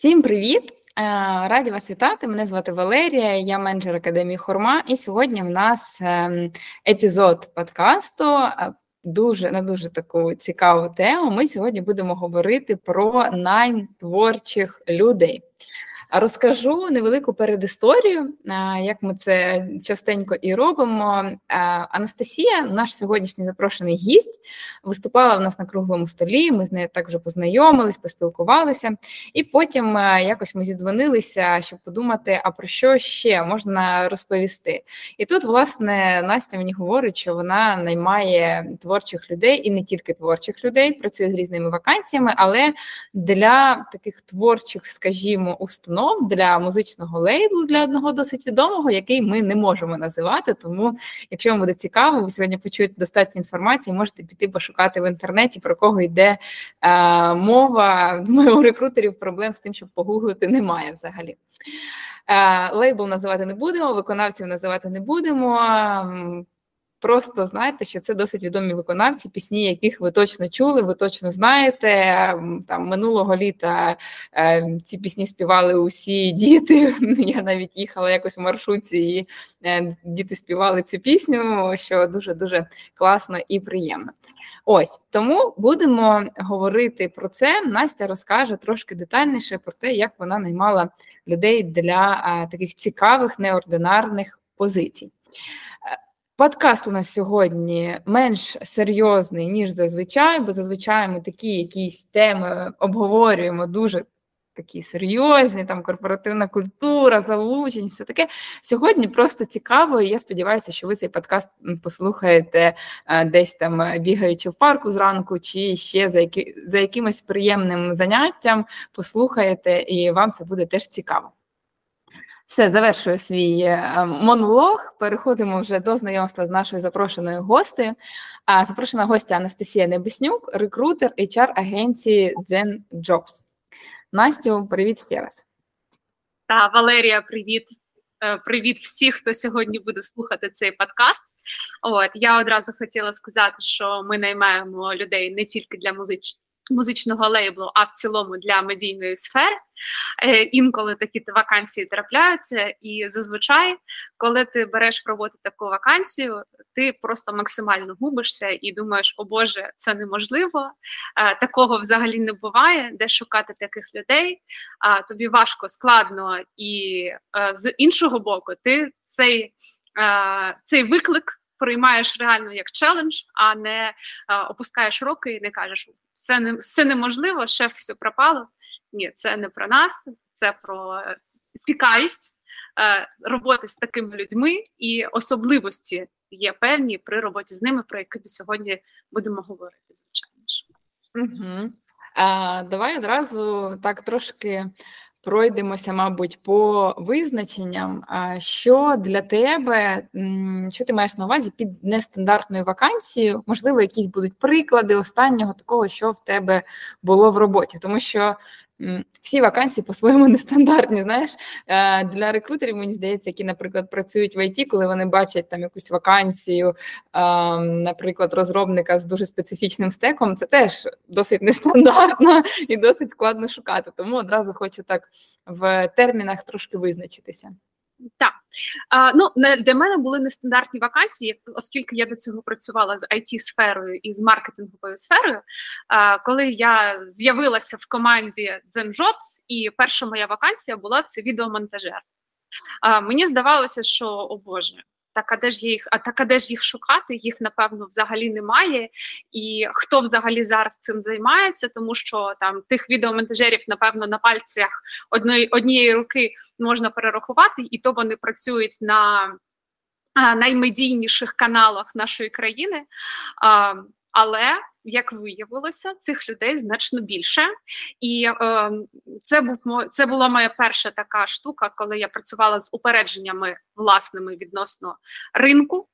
Всім привіт! Е, раді вас вітати. Мене звати Валерія, я менеджер академії Хорма. І сьогодні в нас ем, епізод подкасту. Е, дуже на дуже таку цікаву тему. Ми сьогодні будемо говорити про найм творчих людей. Розкажу невелику передісторію, як ми це частенько і робимо. Анастасія, наш сьогоднішній запрошений гість, виступала в нас на круглому столі. Ми з нею також познайомились, поспілкувалися, і потім якось ми зідзвонилися, щоб подумати, а про що ще можна розповісти. І тут, власне, Настя мені говорить, що вона наймає творчих людей і не тільки творчих людей, працює з різними вакансіями, але для таких творчих, скажімо, установ установ для музичного лейблу для одного досить відомого, який ми не можемо називати. Тому, якщо вам буде цікаво, ви сьогодні почуєте достатньо інформації, можете піти пошукати в інтернеті, про кого йде е, мова. Думаю, у рекрутерів проблем з тим, щоб погуглити, немає взагалі. Е, лейбл називати не будемо, виконавців називати не будемо. Просто знайте, що це досить відомі виконавці, пісні, яких ви точно чули, ви точно знаєте. Там минулого літа е, ці пісні співали усі діти. Я навіть їхала якось в маршрутці, і е, діти співали цю пісню, що дуже дуже класно і приємно. Ось тому будемо говорити про це. Настя розкаже трошки детальніше про те, як вона наймала людей для а, таких цікавих неординарних позицій. Подкаст у нас сьогодні менш серйозний, ніж зазвичай, бо зазвичай ми такі якісь теми обговорюємо дуже такі серйозні, там корпоративна культура, залученість, все таке. Сьогодні просто цікаво, і я сподіваюся, що ви цей подкаст послухаєте десь там бігаючи в парку зранку, чи ще за які, за якимось приємним заняттям послухаєте, і вам це буде теж цікаво. Все, завершую свій е, монолог. Переходимо вже до знайомства з нашою запрошеною гостею. А запрошена гостя Анастасія Небеснюк, рекрутер hr агенції Zen Jobs. Настю, привіт ще раз. Та Валерія, привіт. Е, привіт всіх, хто сьогодні буде слухати цей подкаст. От я одразу хотіла сказати, що ми наймаємо людей не тільки для музичних музичного лейблу, а в цілому для медійної сфери. Е, інколи такі вакансії трапляються, і зазвичай, коли ти береш роботу таку вакансію, ти просто максимально губишся і думаєш, о Боже, це неможливо. Е, такого взагалі не буває, де шукати таких людей. Тобі важко, складно, і е, з іншого боку, ти цей, цей виклик. Приймаєш реально як челендж, а не а, опускаєш руки і не кажеш все не все неможливо, шеф все пропало. Ні, це не про нас, це про цікавість е, роботи з такими людьми і особливості є певні при роботі з ними, про які ми сьогодні будемо говорити, звичайно ж. Угу. А, Давай одразу так трошки пройдемося, мабуть, по визначенням, що для тебе, що ти маєш на увазі під нестандартною вакансією, можливо, якісь будуть приклади останнього такого, що в тебе було в роботі, тому що всі вакансії по-своєму нестандартні. Знаєш, е, для рекрутерів мені здається, які, наприклад, працюють в ІТ, коли вони бачать там якусь вакансію, е, наприклад, розробника з дуже специфічним стеком, це теж досить нестандартно і досить складно шукати. Тому одразу хочу так в термінах трошки визначитися. Так а, ну для мене були нестандартні вакансії, оскільки я до цього працювала з it сферою і з маркетинговою сферою. А, Коли я з'явилася в команді ZenJobs, і перша моя вакансія була це відеомонтажер. А, Мені здавалося, що о Боже, так а де ж їх, а так а де ж їх шукати? Їх напевно взагалі немає. І хто взагалі зараз цим займається, тому що там тих відеомонтажерів, напевно, на пальцях одної однієї руки можна перерахувати, і то вони працюють на наймедійніших каналах нашої країни. А, Але як виявилося, цих людей значно більше, і е, це був це була моя перша така штука, коли я працювала з упередженнями власними відносно ринку.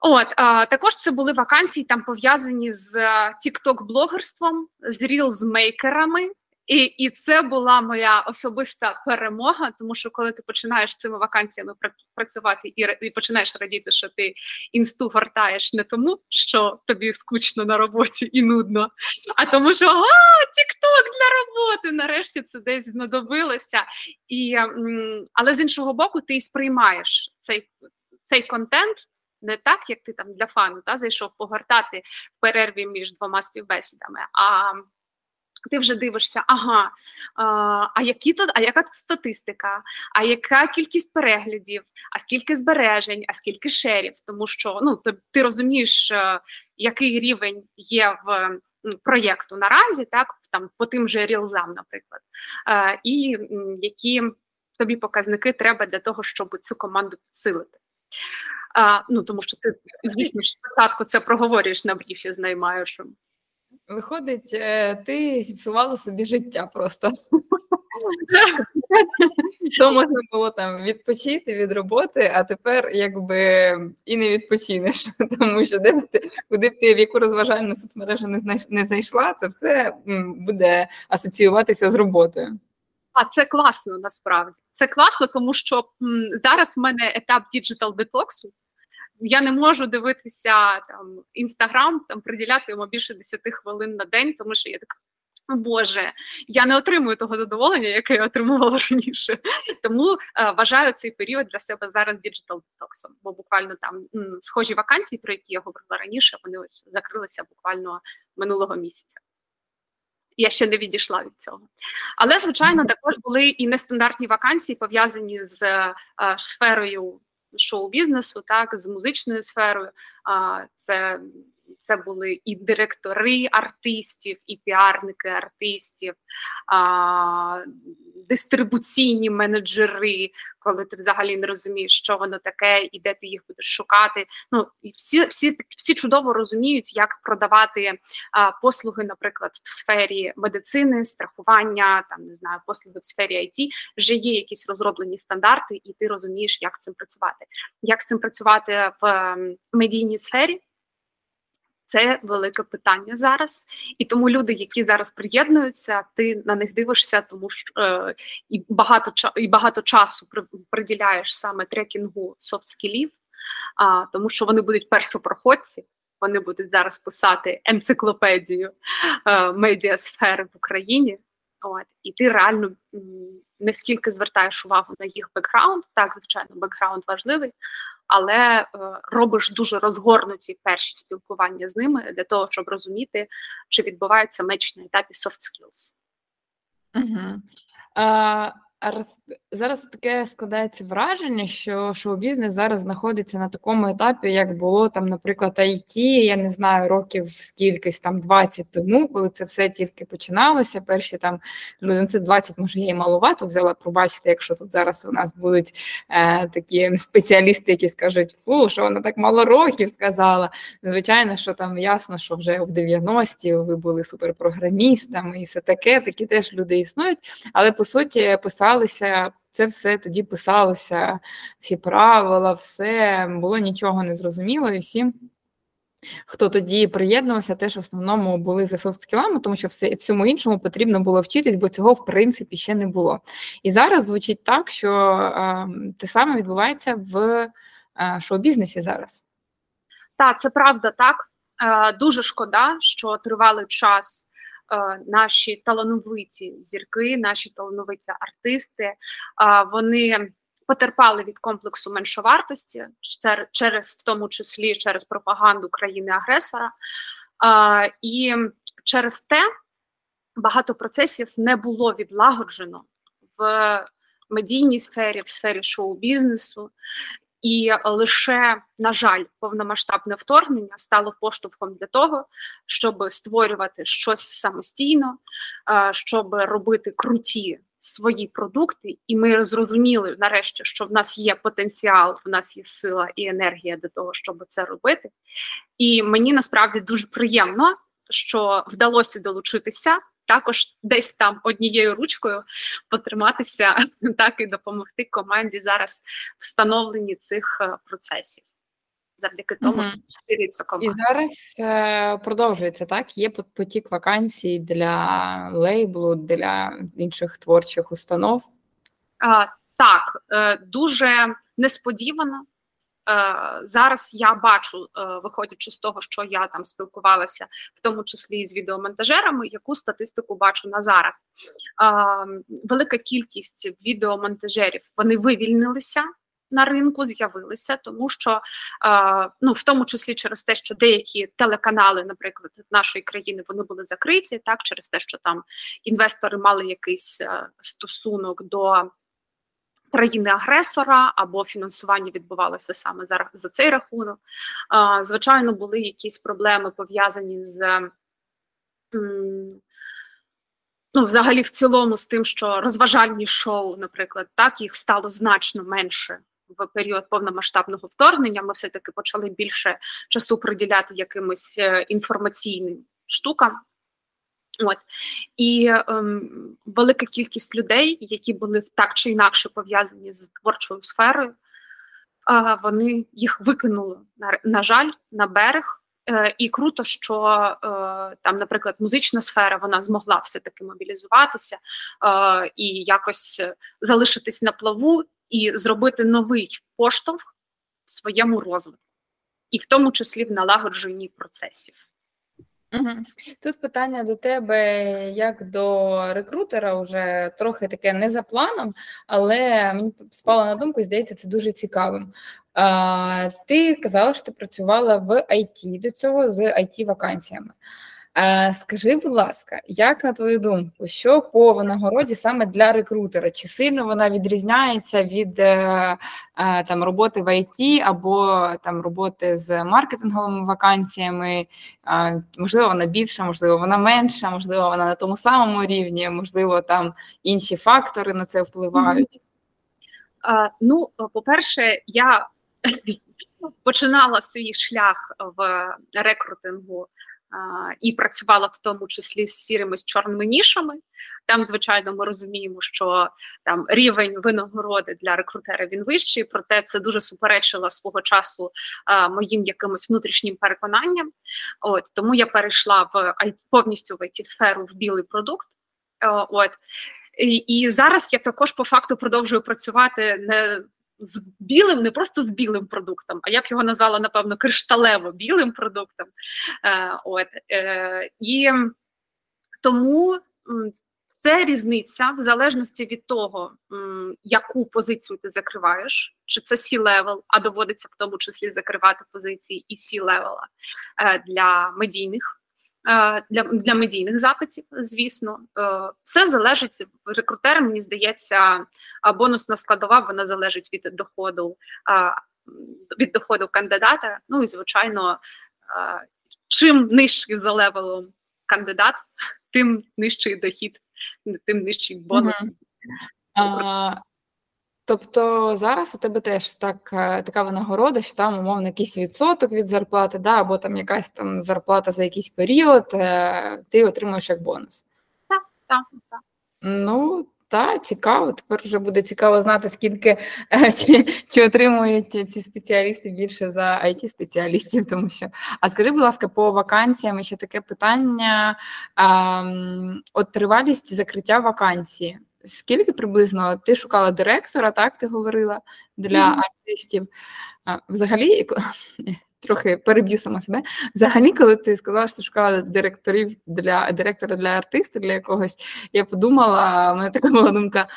От а, також це були вакансії там пов'язані з тікток блогерством з рілзмейкерами І і це була моя особиста перемога, тому що коли ти починаєш цими вакансіями працювати і і починаєш радіти, що ти інсту гортаєш не тому, що тобі скучно на роботі і нудно, а тому, що тікток для роботи. Нарешті це десь знадобилося. І, Але з іншого боку, ти сприймаєш цей, цей контент. Не так, як ти там для фану та зайшов погортати в перерві між двома співбесідами. а ти вже дивишся, ага, а які тут, а яка тут статистика, а яка кількість переглядів, а скільки збережень, а скільки шерів, тому що ну ти, ти розумієш, е, який рівень є в проєкту наразі, так там по тим же рілзам, наприклад, е, і які тобі показники треба для того, щоб цю команду підсилити. А, Ну тому що ти, звісно, спочатку це проговорюєш на бріфі з наймаючим. Виходить, е, ти зіпсувала собі життя просто. То можна було там відпочити від роботи, а тепер якби і не відпочинеш, тому що де б ти, куди б ти в яку розважальну соцмережу не знайш, не зайшла, це все буде асоціюватися з роботою. А це класно насправді. Це класно, тому що м, зараз в мене етап digital детоксу я не можу дивитися там інстаграм, там приділяти йому більше 10 хвилин на день, тому що я така. Боже, я не отримую того задоволення, яке я отримувала раніше. Тому е, вважаю цей період для себе зараз digital детоксом, бо буквально там м, схожі вакансії, про які я говорила раніше, вони ось закрилися буквально минулого місяця. Я ще не відійшла від цього. Але, звичайно, також були і нестандартні вакансії, пов'язані з е, сферою шоу-бізнесу, так з музичною сферою. А це це були і директори артистів, і піарники артистів, а, дистрибуційні менеджери, коли ти взагалі не розумієш, що воно таке, і де ти їх будеш шукати. Ну і всі всі, всі чудово розуміють, як продавати а, послуги, наприклад, в сфері медицини, страхування, там не знаю, послуги в сфері IT, вже є якісь розроблені стандарти, і ти розумієш, як з цим працювати. Як з цим працювати в медійній сфері? Це велике питання зараз, і тому люди, які зараз приєднуються, ти на них дивишся, тому що е, і багато і багато часу приділяєш саме трекінгу soft skill ів, а тому, що вони будуть першопроходці, вони будуть зараз писати енциклопедію е, медіасфери в Україні. От і ти реально не стільки звертаєш увагу на їх бекграунд, так звичайно, бекграунд важливий, але е, робиш дуже розгорнуті перші спілкування з ними для того, щоб розуміти, чи відбувається меч на етапі soft skills. Угу. Зараз таке складається враження, що шоу-бізнес зараз знаходиться на такому етапі, як було там, наприклад, IT, я не знаю, років скількись там 20 тому, коли це все тільки починалося. Перші там люди ну, це 20, може, я і маловато взяла. Пробачте, якщо тут зараз у нас будуть е, такі спеціалісти, які скажуть, фу, що вона так мало років сказала. Звичайно, що там ясно, що вже в 90-ті ви були суперпрограмістами і все таке, такі теж люди існують, але по суті писалися це все тоді писалося, всі правила, все було нічого не зрозуміло, і всі. Хто тоді приєднувався, теж в основному були за софт-скілами, тому що все всьому іншому потрібно було вчитись, бо цього в принципі ще не було. І зараз звучить так, що е, те саме відбувається в е, шоу-бізнесі зараз. Так, це правда так. Е, дуже шкода, що тривалий час наші талановиті зірки, наші талановиті артисти, вони потерпали від комплексу меншовартості через в тому числі через пропаганду країни-агресора, і через те багато процесів не було відлагоджено в медійній сфері, в сфері шоу-бізнесу. І лише, на жаль, повномасштабне вторгнення стало поштовхом для того, щоб створювати щось самостійно, щоб робити круті свої продукти, і ми зрозуміли нарешті, що в нас є потенціал, в нас є сила і енергія для того, щоб це робити. І мені насправді дуже приємно, що вдалося долучитися також десь там однією ручкою потриматися, так і допомогти команді зараз встановленні цих е, процесів. завдяки тому, що шириться команда. І зараз е, продовжується так. Є потік вакансій для лейблу, для інших творчих установ. А, Так, е, дуже несподівано. Е, зараз я бачу, е, виходячи з того, що я там спілкувалася, в тому числі з відеомонтажерами, яку статистику бачу на зараз. Е, велика кількість відеомонтажерів вони вивільнилися. На ринку з'явилися, тому що ну в тому числі через те, що деякі телеканали, наприклад, нашої країни, вони були закриті, так через те, що там інвестори мали якийсь стосунок до країни-агресора або фінансування відбувалося саме за за цей рахунок. Звичайно, були якісь проблеми пов'язані з. Ну, взагалі, в цілому, з тим, що розважальні шоу, наприклад, так їх стало значно менше в період повномасштабного вторгнення. Ми все таки почали більше часу приділяти якимось е, інформаційним штукам. От і ем, велика кількість людей, які були так чи інакше пов'язані з творчою сферою, е, вони їх викинули на, на жаль на берег. Е, і круто, що е, там, наприклад, музична сфера вона змогла все таки мобілізуватися е, і якось залишитись на плаву і зробити новий поштовх в своєму розвитку, і в тому числі в налагодженні процесів. Тут питання до тебе як до рекрутера, вже трохи таке не за планом, але мені спало на думку і здається, це дуже цікавим. А, Ти казала, що ти працювала в IT до цього з it вакансіями. Скажи, будь ласка, як на твою думку, що по винагороді саме для рекрутера? Чи сильно вона відрізняється від е, там роботи в ІТ або там роботи з маркетинговими вакансіями? Можливо, вона більша, можливо, вона менша, можливо, вона на тому самому рівні, можливо, там інші фактори на це впливають? А, Ну, по-перше, я починала свій шлях в рекрутингу і працювала в тому числі з сірими з чорними нішами. Там, звичайно, ми розуміємо, що там рівень винагороди для рекрутера він вищий, проте це дуже суперечило свого часу а, моїм якимось внутрішнім переконанням. От тому я перейшла в повністю в it сферу в білий продукт. От і, і зараз я також по факту продовжую працювати не з білим, не просто з білим продуктом, а я б його назвала, напевно, кришталево білим продуктом. Е, от, е, І тому це різниця в залежності від того, яку позицію ти закриваєш, чи це C-level, а доводиться в тому числі закривати позиції і C-level а е, для медійних для для медійних запитів, звісно, е, все залежить рекрутер, Мені здається, бонусна складова вона залежить від доходу від доходу кандидата. Ну і звичайно, чим нижчий за level ом кандидат, тим нижчий дохід, тим нижчий бонус. Mm-hmm. Тобто зараз у тебе теж так, е, така винагорода, що там, умовно, якийсь відсоток від зарплати, да, або там якась там зарплата за якийсь період, е, ти отримуєш як бонус. Так, так, так. Ну, так, цікаво. Тепер вже буде цікаво знати, скільки е, чи чи отримують ці спеціалісти більше за it спеціалістів. Тому що, а скажи, будь ласка, по вакансіям ще таке питання: а, от тривалість закриття вакансії скільки приблизно ти шукала директора, так ти говорила для mm-hmm. артистів? А, Взагалі, трохи переб'ю сама себе. Взагалі, коли ти сказала, що ти шукала директорів для директора для артиста для якогось, я подумала, в мене така була думка.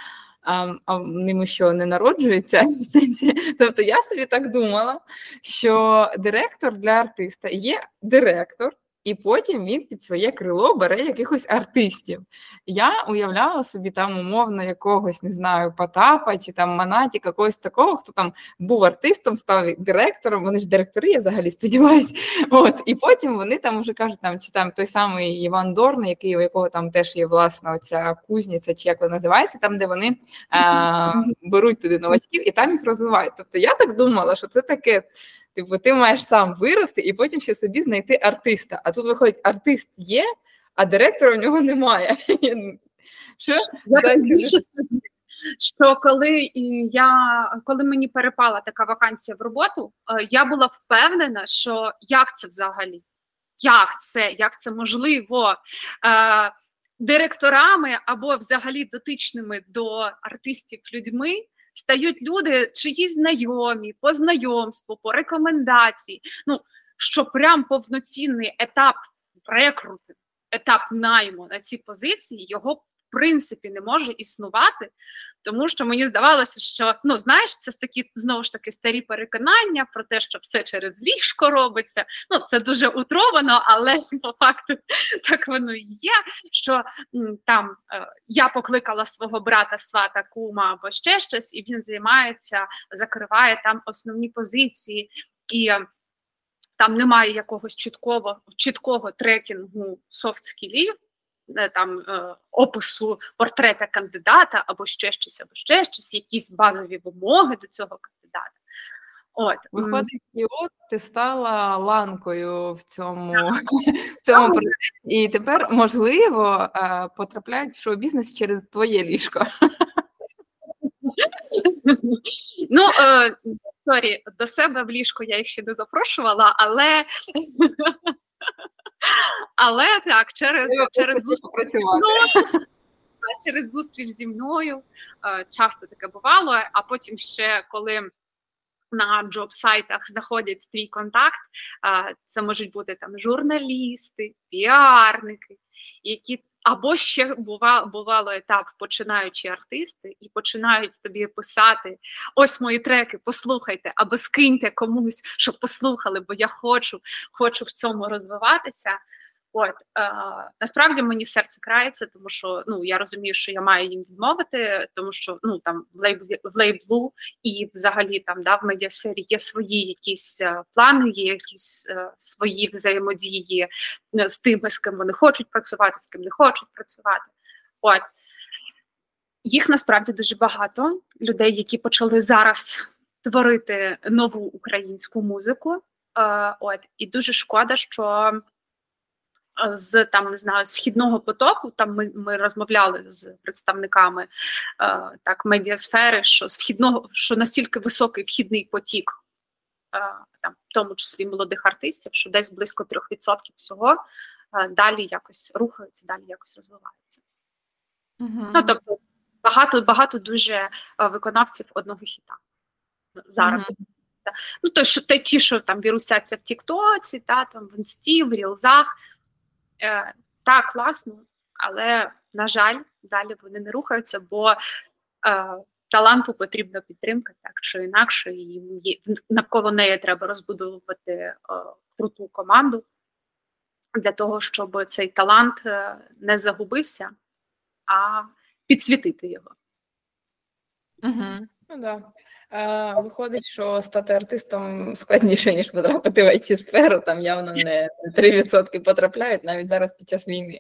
А, а ними що не народжується в сенсі. Тобто я собі так думала, що директор для артиста є директор, і потім він під своє крило бере якихось артистів. Я уявляла собі там умовно якогось, не знаю, Потапа чи там Манаті, якогось такого, хто там був артистом, став директором. Вони ж директори, я взагалі сподіваюся. От і потім вони там вже кажуть, там чи там той самий Іван Дорн, який у якого там теж є власна оця кузниця, чи як вона називається, там де вони а, беруть туди новачків і там їх розвивають. Тобто я так думала, що це таке. Типу, ти маєш сам вирости і потім ще собі знайти артиста. А тут виходить, артист є, а директора в нього немає. Що? Більше що коли я коли мені перепала така вакансія в роботу, е, я була впевнена, що як це взагалі? Як це? Як це можливо? Е, Директорами або взагалі дотичними до артистів людьми стають люди, чиї знайомі, по знайомству, по рекомендації. Ну, що прям повноцінний етап рекрути, етап найму на ці позиції, його в принципі не може існувати, тому що мені здавалося, що ну знаєш, це такі знову ж таки старі переконання про те, що все через ліжко робиться. Ну це дуже утровано, але по факту так воно і є. Що там е, я покликала свого брата, свата, кума або ще щось, і він займається, закриває там основні позиції і. Е, там немає якогось чіткого чіткого трекінгу софт-скілів, там е, опису портрета кандидата, або ще щось, або ще щось, якісь базові вимоги до цього кандидата. От виходить, і от ти стала ланкою в цьому в цьому процесі, і тепер можливо е, потрапляють в шоу-бізнес через твоє ліжко. Ну sorry, до себе в ліжко я їх ще не запрошувала, але але так, через через зустріч, через зустріч зі мною е, часто таке бувало, а потім ще коли. На джоб-сайтах знаходять твій контакт, е, це можуть бути там журналісти, піарники, які або ще бувало, бувало етап, починаючи артисти, і починають тобі писати: ось мої треки, послухайте, або скиньте комусь, щоб послухали, бо я хочу, хочу в цьому розвиватися. От е, насправді мені серце крається, тому що ну я розумію, що я маю їм відмовити, тому що ну там в лейблі в лейблу і взагалі там да в медіасфері є свої якісь е, плани, є якісь е, свої взаємодії е, з тими, з ким вони хочуть працювати, з ким не хочуть працювати. От їх насправді дуже багато людей, які почали зараз творити нову українську музику. Е, от і дуже шкода, що з там не знаю з вхідного потоку. Там ми ми розмовляли з представниками е, так медіасфери, що з вхідного що настільки високий вхідний потік, е, там в тому числі молодих артистів, що десь близько 3% всього е, далі якось рухаються, далі якось розвиваються. Угу. Ну тобто багато багато дуже виконавців одного хіта зараз. Угу. Ну, то що те, ті, що там вірусяться в Тіктоці, та там в інсті, в рілзах, Е, так, класно, але, на жаль, далі вони не рухаються, бо е, таланту потрібна підтримка, так чи інакше, і навколо неї треба розбудовувати е, круту команду для того, щоб цей талант е, не загубився, а підсвітити його. Угу. Ну, да. Виходить, що стати артистом складніше, ніж потрапити в it сферу там явно не 3% потрапляють навіть зараз під час війни.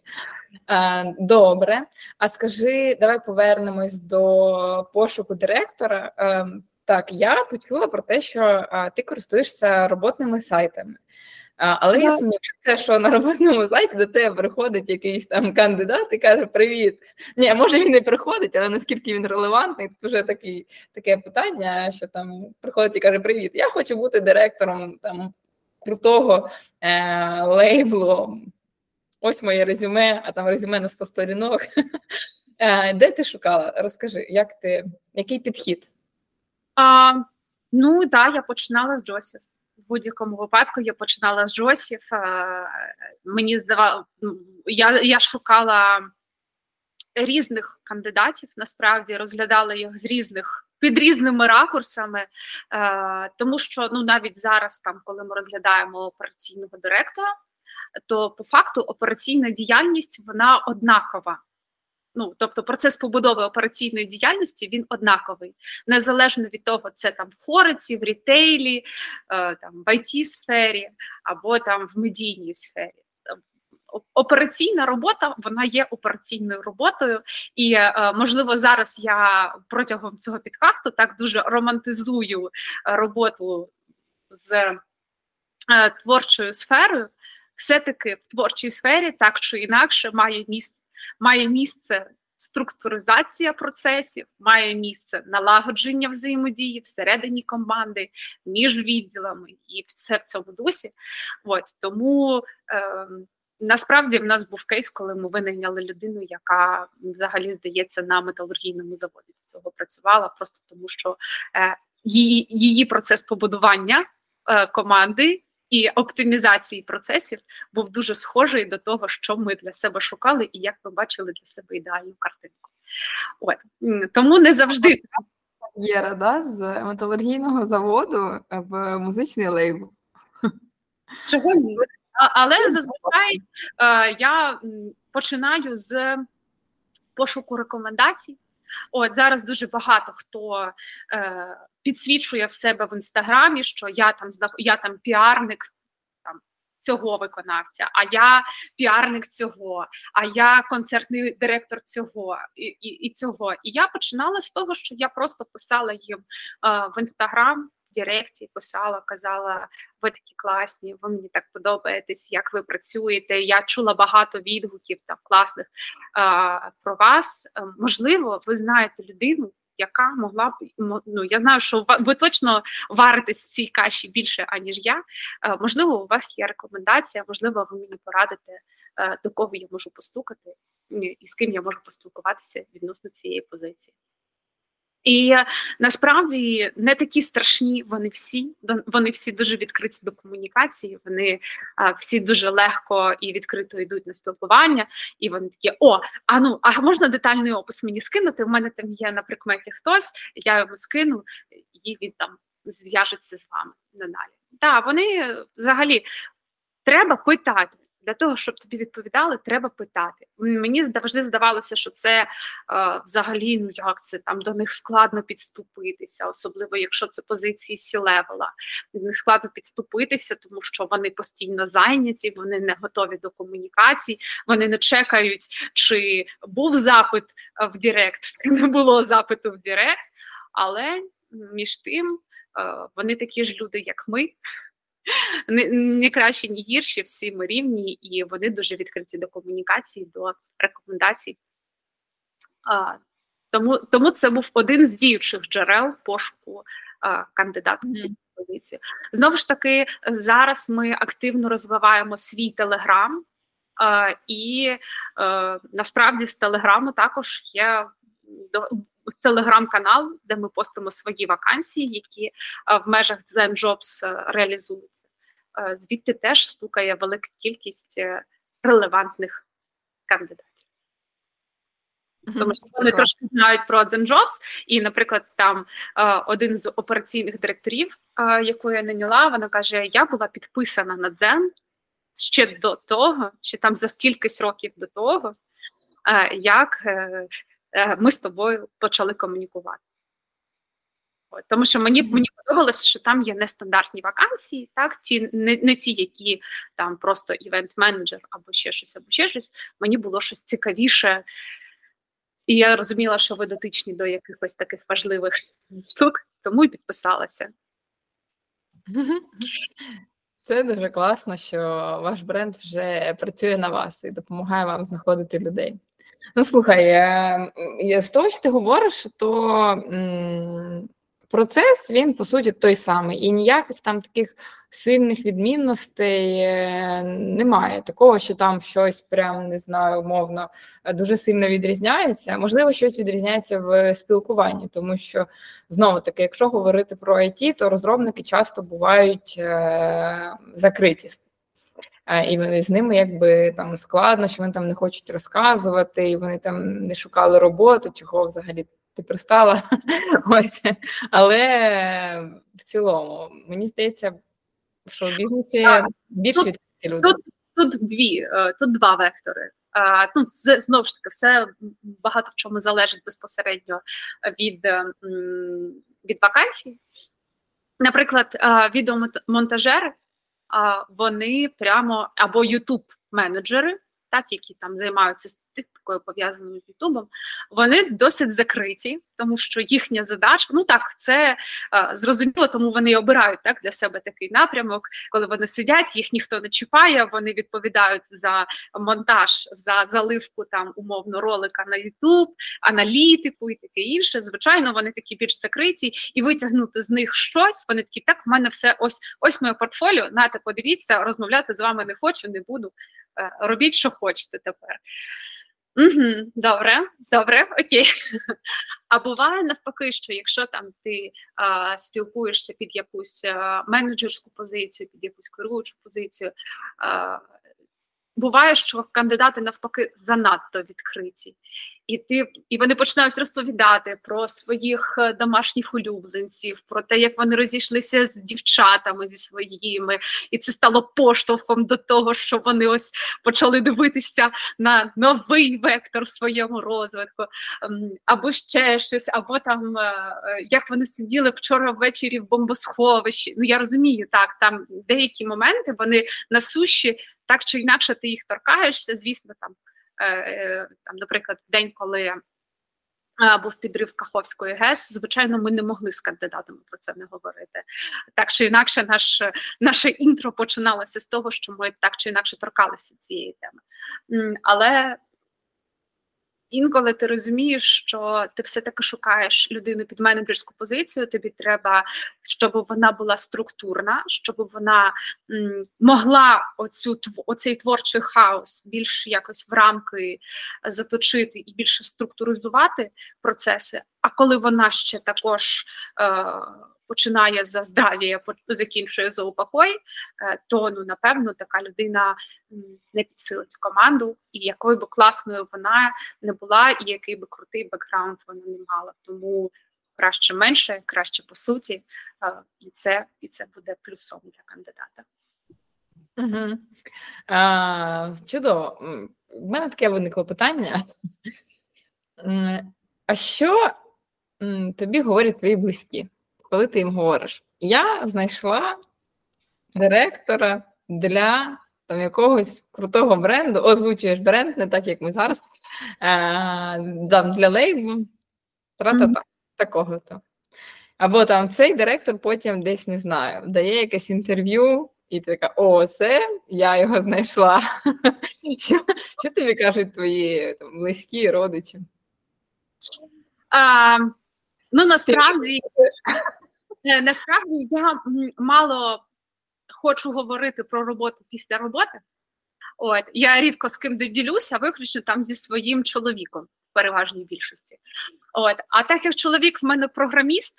Добре. А скажи, давай повернемось до пошуку директора. Ем, так, я почула про те, що ти користуєшся роботними сайтами. Але я сумніваюся, що на роботному сайті до тебе приходить якийсь там кандидат і каже: Привіт. Ні, може він і приходить, але наскільки він релевантний, це вже такий, таке питання, що там приходить і каже: Привіт, я хочу бути директором там крутого е- лейблу. Ось моє резюме, а там резюме на 100 сторінок. Е- Де ти шукала? Розкажи, як ти, який підхід? А, Ну так, да, я починала з Джосів будь-якому випадку я починала з Джосів. Е, мені здавало, я, я шукала різних кандидатів, насправді розглядала їх з різних. Під різними ракурсами, е, тому що ну навіть зараз, там, коли ми розглядаємо операційного директора, то по факту операційна діяльність вона однакова. Ну, тобто процес побудови операційної діяльності він однаковий, незалежно від того, це там в хориці, в рітейлі, е, там в it сфері або там в медійній сфері. Операційна робота вона є операційною роботою, і е, можливо зараз я протягом цього підкасту так дуже романтизую роботу з е, творчою сферою. Все таки в творчій сфері так чи інакше має місце має місце структуризація процесів, має місце налагодження взаємодії всередині команди, між відділами і все в цьому дусі. От тому. Е, Насправді в нас був кейс, коли ми винайняли людину, яка взагалі здається на металургійному заводі до цього працювала, просто тому що е, її її процес побудування е, команди і оптимізації процесів був дуже схожий до того, що ми для себе шукали, і як ми бачили для себе ідеальну картинку. От тому не завжди кар'єра да, з металургійного заводу в музичний лейбл. Чого ні? Але зазвичай е, я починаю з пошуку рекомендацій. От зараз дуже багато хто е, підсвічує в себе в інстаграмі, що я там я там піарник там цього виконавця, а я піарник цього, а я концертний директор цього і і, і цього. І я починала з того, що я просто писала їм е, в інстаграм в Директі писала, казала, ви такі класні, ви мені так подобаєтесь, як ви працюєте. Я чула багато відгуків там класних а, про вас. Е, можливо, ви знаєте людину, яка могла б ну я знаю, що ви точно варитесь в цій каші більше, аніж я. Е, можливо, у вас є рекомендація, можливо, ви мені порадите, е, до кого я можу постукати, і з ким я можу поспілкуватися відносно цієї позиції. І насправді не такі страшні вони всі. Вони всі дуже відкриті до комунікації. Вони а, всі дуже легко і відкрито йдуть на спілкування, і вони такі: о, а ну а можна детальний опис мені скинути? У мене там є на прикметі хтось, я його скину, і він там зв'яжеться з вами надалі. Так, вони взагалі треба питати. Для того, щоб тобі відповідали, треба питати. Мені завжди здавалося, що це е, взагалі ну як це там до них складно підступитися, особливо якщо це позиції C-level а. До них складно підступитися, тому що вони постійно зайняті, вони не готові до комунікацій, вони не чекають, чи був запит в Direct, чи не було запиту в Direct, але між тим е, вони такі ж люди, як ми не, не кращі, ні гірші, всі ми рівні, і вони дуже відкриті до комунікації, до рекомендацій. А, Тому тому це був один з діючих джерел пошуку а, кандидата mm. позицію. Знову ж таки, зараз ми активно розвиваємо свій телеграм, а, і а, е, насправді з телеграму також є телеграм-канал, де ми постимо свої вакансії, які в межах Zen Jobs е, реалізуються. Е, звідти теж стукає велика кількість е, релевантних кандидатів. Тому що вони трошки знають про Zen Jobs, і, наприклад, там один з операційних директорів, яку я наняла, вона каже: Я була підписана на Zen ще до того, ще там за скількись років до того, як Е, ми з тобою почали комунікувати. От, тому що мені мені подобалося, що там є нестандартні вакансії, так ті не не ті, які там просто івент-менеджер або ще щось, або ще щось. Мені було щось цікавіше, і я розуміла, що ви дотичні до якихось таких важливих штук, тому і підписалася. Це дуже класно, що ваш бренд вже працює на вас і допомагає вам знаходити людей. Ну, слухай, е, з того, що ти говориш, то процес він по суті той самий, і ніяких там таких сильних відмінностей е, немає. Такого, що там щось прям не знаю, умовно дуже сильно відрізняється. Можливо, щось відрізняється в спілкуванні, тому що знову таки, якщо говорити про IT, то розробники часто бувають е, закриті і вони з ними якби там складно, що вони там не хочуть розказувати, і вони там не шукали роботу, чого взагалі ти пристала. Ось. Але в цілому, мені здається, що в бізнесі більше відкриті люди. Тут, тут дві, е, тут два вектори. Ну, знову ж таки, все багато в чому залежить безпосередньо від від вакансій. Наприклад, відеомонтажери вони прямо або ютуб менеджери так які там займаються журналістикою, пов'язаною з Ютубом, вони досить закриті, тому що їхня задача, ну так, це е, зрозуміло, тому вони обирають так для себе такий напрямок, коли вони сидять, їх ніхто не чіпає, вони відповідають за монтаж, за заливку там умовно ролика на Ютуб, аналітику і таке інше. Звичайно, вони такі більш закриті, і витягнути з них щось. Вони такі, так, в мене все ось ось моє портфоліо. Нате, подивіться, розмовляти з вами не хочу, не буду. Е, робіть, що хочете тепер. Угу, Добре, добре, окей. А буває навпаки, що якщо там ти а, спілкуєшся під якусь а, менеджерську позицію, під якусь керуючу позицію, а, буває, що кандидати навпаки занадто відкриті і ти і вони починають розповідати про своїх е, домашніх улюбленців, про те, як вони розійшлися з дівчатами зі своїми, і це стало поштовхом до того, що вони ось почали дивитися на новий вектор своєму розвитку, ем, або ще щось, або там е, е, як вони сиділи вчора ввечері в бомбосховищі. Ну я розумію, так там деякі моменти вони на суші. Так чи інакше ти їх торкаєшся, звісно, там Е, е, там, наприклад, в день, коли е, був підрив Каховської ГЕС, звичайно, ми не могли з кандидатами про це не говорити. Так чи інакше, наш, наше інтро починалося з того, що ми так чи інакше торкалися цієї теми. Але інколи ти розумієш, що ти все-таки шукаєш людину під менеджерську позицію. Тобі треба, щоб вона була структурна, щоб вона м, могла оцю оцей творчий хаос більш якось в рамки заточити і більше структуризувати процеси. А коли вона ще також. Е, починає за здрав'я, закінчує за упокой, е, то ну напевно така людина не підсилить команду, і якою би класною вона не була, і який би крутий бекграунд вона не мала. Тому краще менше, краще по суті, е, і це і це буде плюсом для кандидата. Угу. А, Чудово. У мене таке виникло питання. А що тобі говорять твої близькі? Коли ти їм говориш, я знайшла директора для там якогось крутого бренду, озвучуєш бренд, не так, як ми зараз, там, для лейблу, тра-та-та, такого-то. Або там цей директор потім десь не знаю, дає якесь інтерв'ю, і ти така, о, це я його знайшла. Що що тобі кажуть твої там, близькі родичі? А, Ну насправді е, насправді я мало хочу говорити про роботу після роботи. От я рідко з ким ділюся, виключно там зі своїм чоловіком в переважній більшості. От, а так як чоловік в мене програміст,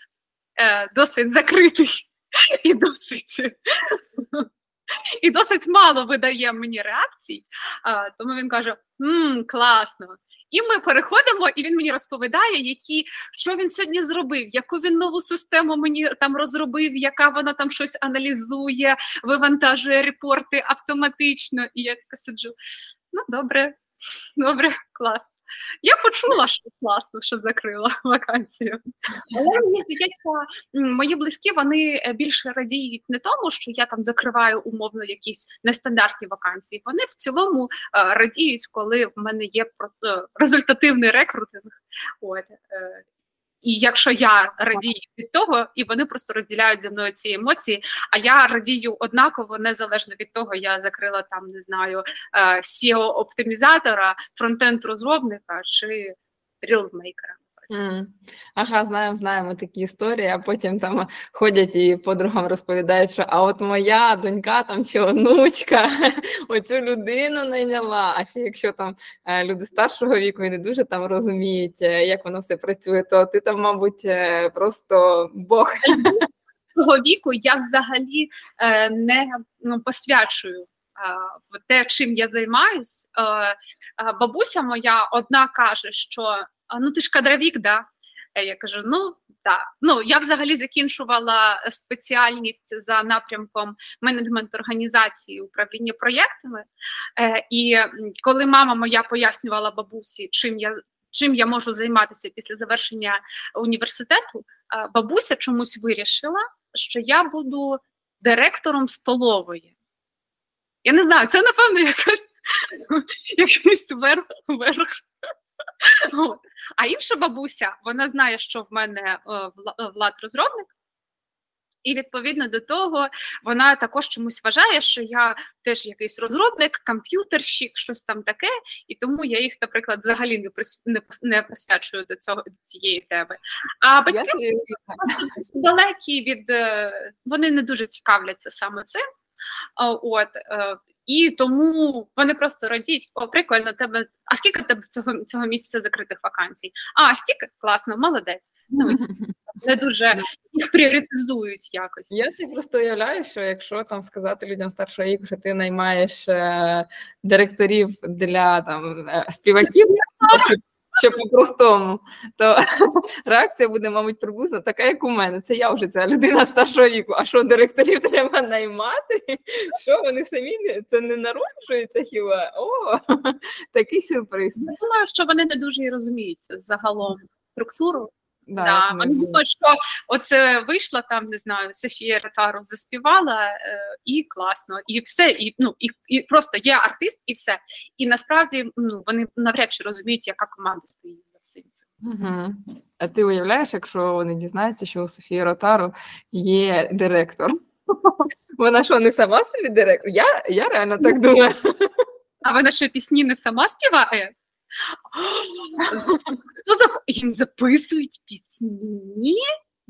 е, досить закритий і досить і досить мало видає мені реакцій, е, тому він каже: Мм, класно. І ми переходимо, і він мені розповідає, які що він сьогодні зробив, яку він нову систему мені там розробив, яка вона там щось аналізує, вивантажує репорти автоматично. І я така сиджу. Ну, добре, Добре, клас. Я почула, що класно, що закрила вакансію. Але мені здається, мої близькі вони е, більше радіють не тому, що я там закриваю умовно якісь нестандартні вакансії. Вони в цілому е, радіють, коли в мене є е, результативний рекрутинг. От і якщо я радію від того, і вони просто розділяють зі мною ці емоції, а я радію однаково, незалежно від того, я закрила там, не знаю, seo оптимізатора, фронтенд розробника чи рілзмейкера. Mm. Ага, знаємо, знаємо такі історії, а потім там ходять і подругам розповідають, що а от моя донька там чи онучка оцю людину найняла. А ще якщо там е, люди старшого віку і не дуже там розуміють, е, як воно все працює, то ти там, мабуть, е, просто Бог. Того віку я взагалі не ну, посвячую те, чим я займаюсь. Бабуся моя одна каже, що ну ти ж кадровік, да? Е, я кажу, ну так. Ну я взагалі закінчувала спеціальність за напрямком менеджмент організації управління проєктами. Е, І коли мама моя пояснювала бабусі, чим я чим я можу займатися після завершення університету, е, бабуся чомусь вирішила, що я буду директором столової. Я не знаю, це, напевно, якась якийсь верх. верх. А інша бабуся, вона знає, що в мене е, влад розробник, і відповідно до того вона також чомусь вважає, що я теж якийсь розробник, комп'ютерщик, щось там таке, і тому я їх, наприклад, взагалі не прис... не, присвячую до цього до цієї теми. А батьки далекі від е, вони не дуже цікавляться саме цим. От е, і тому вони просто радіють, о, прикольно, тебе. А скільки тебе цього цього місяця закритих вакансій? А, стільки класно, молодець. Ну, Не дуже їх пріоритизують якось. Я собі просто уявляю, що якщо там сказати людям старшого віку, що ти наймаєш е, директорів для там е, співаків, чи що по-простому, то реакція буде, мабуть, приблизно така, як у мене. Це я вже ця людина старшого віку. А що директорів треба наймати? Що вони самі не це не народжуються хіба? О, такий сюрприз. Я думаю, що вони не дуже і розуміються загалом структуру. Да, да. Вони думають, що оце вийшла там, не знаю, Софія Ратаров заспівала е, і класно, і все, і ну і і просто є артист, і все. І насправді ну вони навряд чи розуміють, яка команда стоїть за всім цим. Угу. А ти уявляєш, якщо вони дізнаються, що у Софії Ротару є директор? Вона що не сама собі директор? Я я реально так думаю. А вона що пісні не сама співає? Хто зап... їм записують пісні?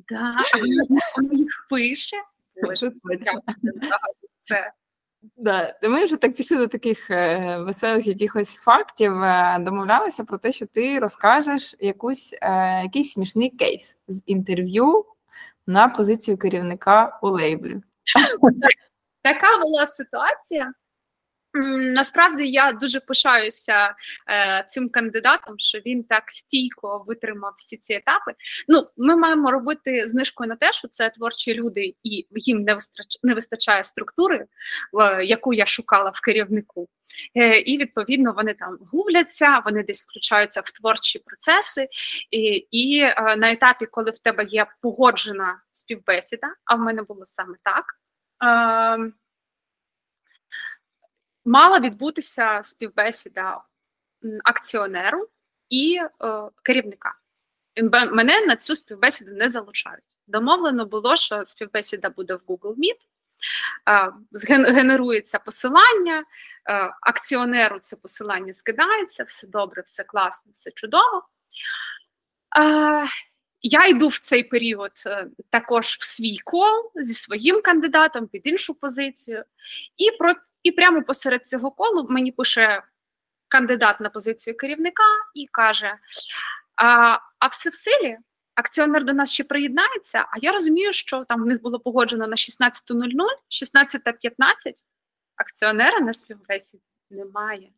Да, а вона їх пише. Боже, це. Да, ми вже так пішли до таких е, веселих якихось фактів. Е, домовлялися про те, що ти розкажеш якусь, е, якийсь смішний кейс з інтерв'ю на позицію керівника у лейблі. Така була ситуація. Насправді я дуже пишаюся е, цим кандидатом, що він так стійко витримав всі ці етапи. Ну, ми маємо робити знижку на те, що це творчі люди, і їм не вистачає, не вистачає структури, е, яку я шукала в керівнику. Е, і відповідно вони там губляться, вони десь включаються в творчі процеси. І, і е, на етапі, коли в тебе є погоджена співбесіда, а в мене було саме так. Е, мала відбутися співбесіда акціонеру і е, керівника. Мене на цю співбесіду не залучають. Домовлено було, що співбесіда буде в Google Meet, е, генерується посилання, е, акціонеру це посилання скидається, все добре, все класно, все чудово. Я йду в цей період також в свій кол зі своїм кандидатом під іншу позицію, і і прямо посеред цього колу мені пише кандидат на позицію керівника і каже: а а все в силі, акціонер до нас ще приєднається. А я розумію, що там в них було погоджено на 16.00, 16.15, акціонера на співбесіді немає.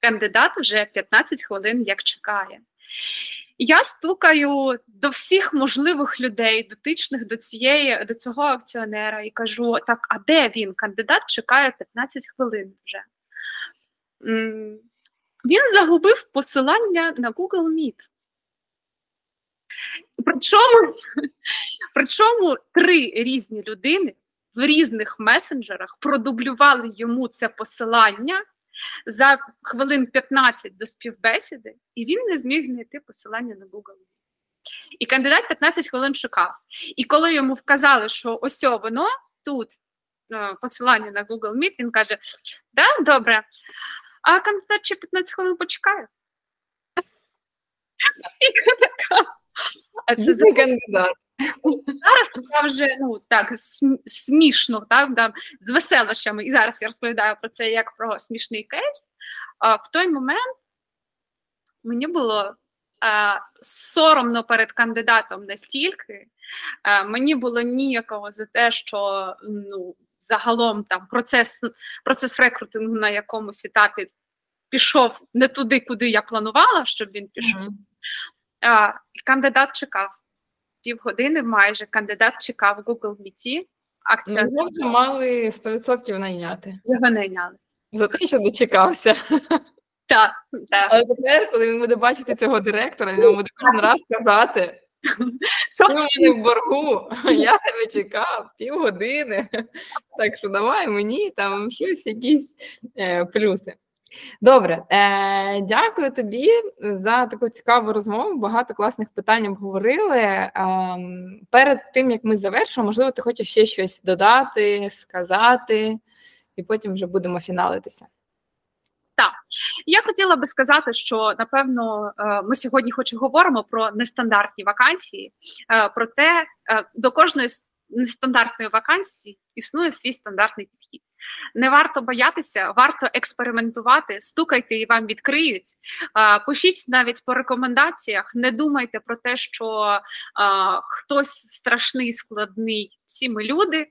Кандидат вже 15 хвилин як чекає. Я стукаю до всіх можливих людей, дотичних до цієї до цього акціонера, і кажу: так, а де він? Кандидат чекає 15 хвилин вже. Він загубив посилання на Google Meet. Причому, Причому три різні людини в різних месенджерах продублювали йому це посилання за хвилин 15 до співбесіди, і він не зміг знайти посилання на Google. І кандидат 15 хвилин шукав. І коли йому вказали, що ось воно тут е, посилання на Google Meet, він каже: Да, добре, а кандидат ще 15 хвилин почекає. А це за кандидат. Зараз я вже ну так смішно, так да, з веселощами. І зараз я розповідаю про це як про смішний кейс. А в той момент мені було а, соромно перед кандидатом настільки, а, мені було ніякого за те, що ну, загалом там процес процес рекрутингу на якомусь етапі пішов не туди, куди я планувала, щоб він пішов. Mm -hmm. А, Кандидат чекав півгодини майже кандидат чекав Google Meet. Акція Його вже мали 100% найняти. Його найняли. За те, що дочекався. Так, так. Але тепер, коли він буде бачити цього директора, він буде кожен раз казати. Soft мене в боргу, я тебе чекав півгодини. Так що давай мені там щось, якісь е, плюси. Добре, е, дякую тобі за таку цікаву розмову. Багато класних питань обговорили. Е, перед тим як ми завершимо, можливо, ти хочеш ще щось додати, сказати, і потім вже будемо фіналитися. Так, я хотіла би сказати, що напевно е, ми сьогодні хоч і говоримо про нестандартні вакансії, е, проте е, до кожної нестандартної вакансії існує свій стандартний підхід. Не варто боятися, варто експериментувати, стукайте і вам відкриють. Пишіть навіть по рекомендаціях. Не думайте про те, що хтось страшний, складний. Всі ми люди,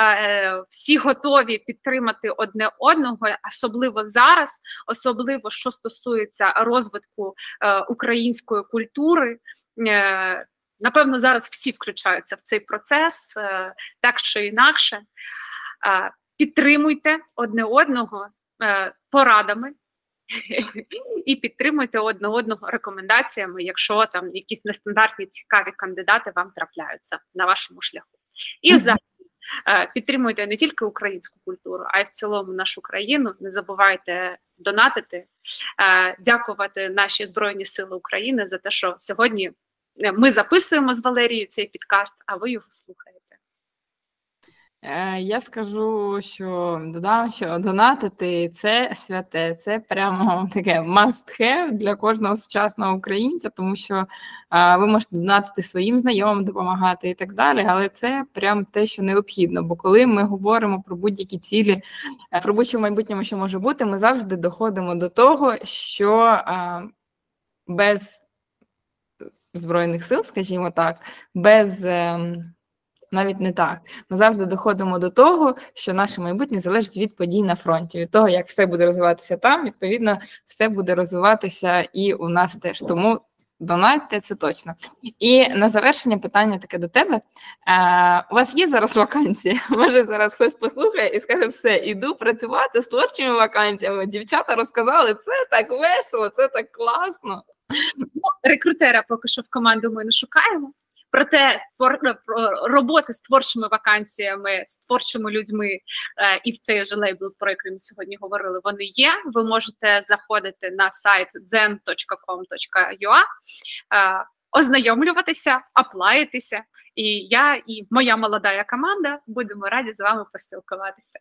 е, всі готові підтримати одне одного, особливо зараз, особливо що стосується розвитку е, української культури. Е, напевно, зараз всі включаються в цей процес так чи інакше підтримуйте одне одного е, порадами і підтримуйте одне одного рекомендаціями, якщо там якісь нестандартні цікаві кандидати вам трапляються на вашому шляху. І взагалі е, підтримуйте не тільки українську культуру, а й в цілому нашу країну. Не забувайте донатити, е, дякувати наші Збройні Сили України за те, що сьогодні ми записуємо з Валерією цей підкаст, а ви його слухаєте. Е, я скажу, що додам, що донатити це святе, це прямо таке must have для кожного сучасного українця, тому що ви можете донатити своїм знайомим, допомагати і так далі. Але це прям те, що необхідно. Бо коли ми говоримо про будь-які цілі, е, про будь-що в майбутньому, що може бути, ми завжди доходимо до того, що без збройних сил, скажімо так, без. Навіть не так. Ми завжди доходимо до того, що наше майбутнє залежить від подій на фронті, від того, як все буде розвиватися там, відповідно, все буде розвиватися і у нас теж. Тому донатьте це точно. І на завершення питання таке до тебе. Е, У вас є зараз вакансії? Може, зараз хтось послухає і скаже, все, іду працювати з творчими вакансіями. Дівчата розказали, це так весело, це так класно. Ну, Рекрутера поки що в команду ми не шукаємо. Проте е, роботи з творчими вакансіями, з творчими людьми е, і в цей же лейбл, про який ми сьогодні говорили, вони є. Ви можете заходити на сайт zen.com.ua, е, ознайомлюватися, аплаїтися. І я і моя молода команда будемо раді з вами поспілкуватися.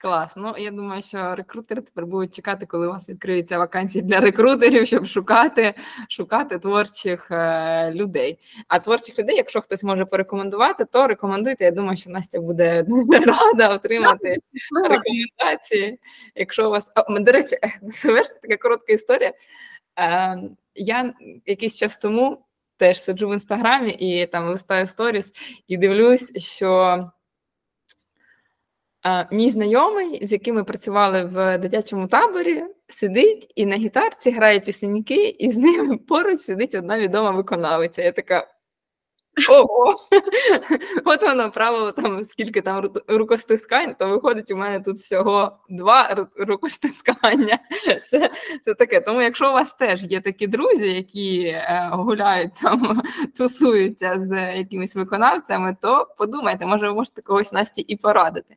Клас. Ну я думаю, що рекрутери тепер будуть чекати, коли у вас відкриються вакансії для рекрутерів, щоб шукати шукати творчих е, людей. А творчих людей, якщо хтось може порекомендувати, то рекомендуйте. Я думаю, що Настя буде дуже рада отримати рекомендації. Якщо у вас О, до речі, така коротка історія. Е, Я якийсь час тому теж сиджу в інстаграмі і там листаю сторіс і дивлюсь, що. Мій знайомий, з яким ми працювали в дитячому таборі, сидить і на гітарці грає пісеньки, і з ними поруч сидить одна відома виконавиця. Я така. Ого! От воно правило там, скільки там рукостискань, то виходить, у мене тут всього два рукостискання. Це це таке. Тому, якщо у вас теж є такі друзі, які е, гуляють там, тусуються з якимись виконавцями, то подумайте, може, ви можете когось Насті і порадити.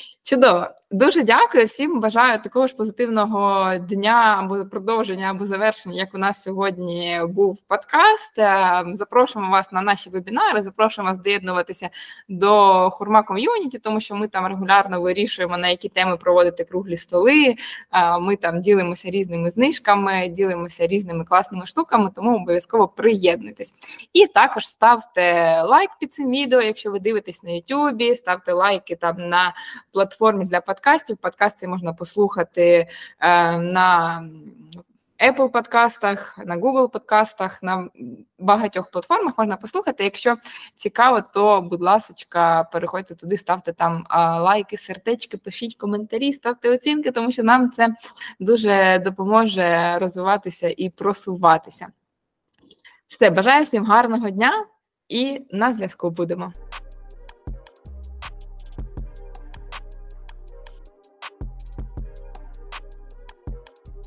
Чудово, дуже дякую всім. Бажаю такого ж позитивного дня або продовження, або завершення, як у нас сьогодні був подкаст. Е, запрошуємо вас на наші вебінари. Запрошуємо вас доєднуватися до хурма ком'юніті, тому що ми там регулярно вирішуємо на які теми проводити круглі столи. Е, ми там ділимося різними знижками, ділимося різними класними штуками, тому обов'язково приєднуйтесь. І також ставте лайк під цим відео, якщо ви дивитесь на Ютубі, ставте лайки там на платформі для подкастів. Подкасти можна послухати е, на Apple подкастах, на Google подкастах, на багатьох платформах можна послухати. Якщо цікаво, то, будь ласка, переходьте туди, ставте там лайки, сердечки, пишіть коментарі, ставте оцінки, тому що нам це дуже допоможе розвиватися і просуватися. Все, бажаю всім гарного дня і на зв'язку будемо.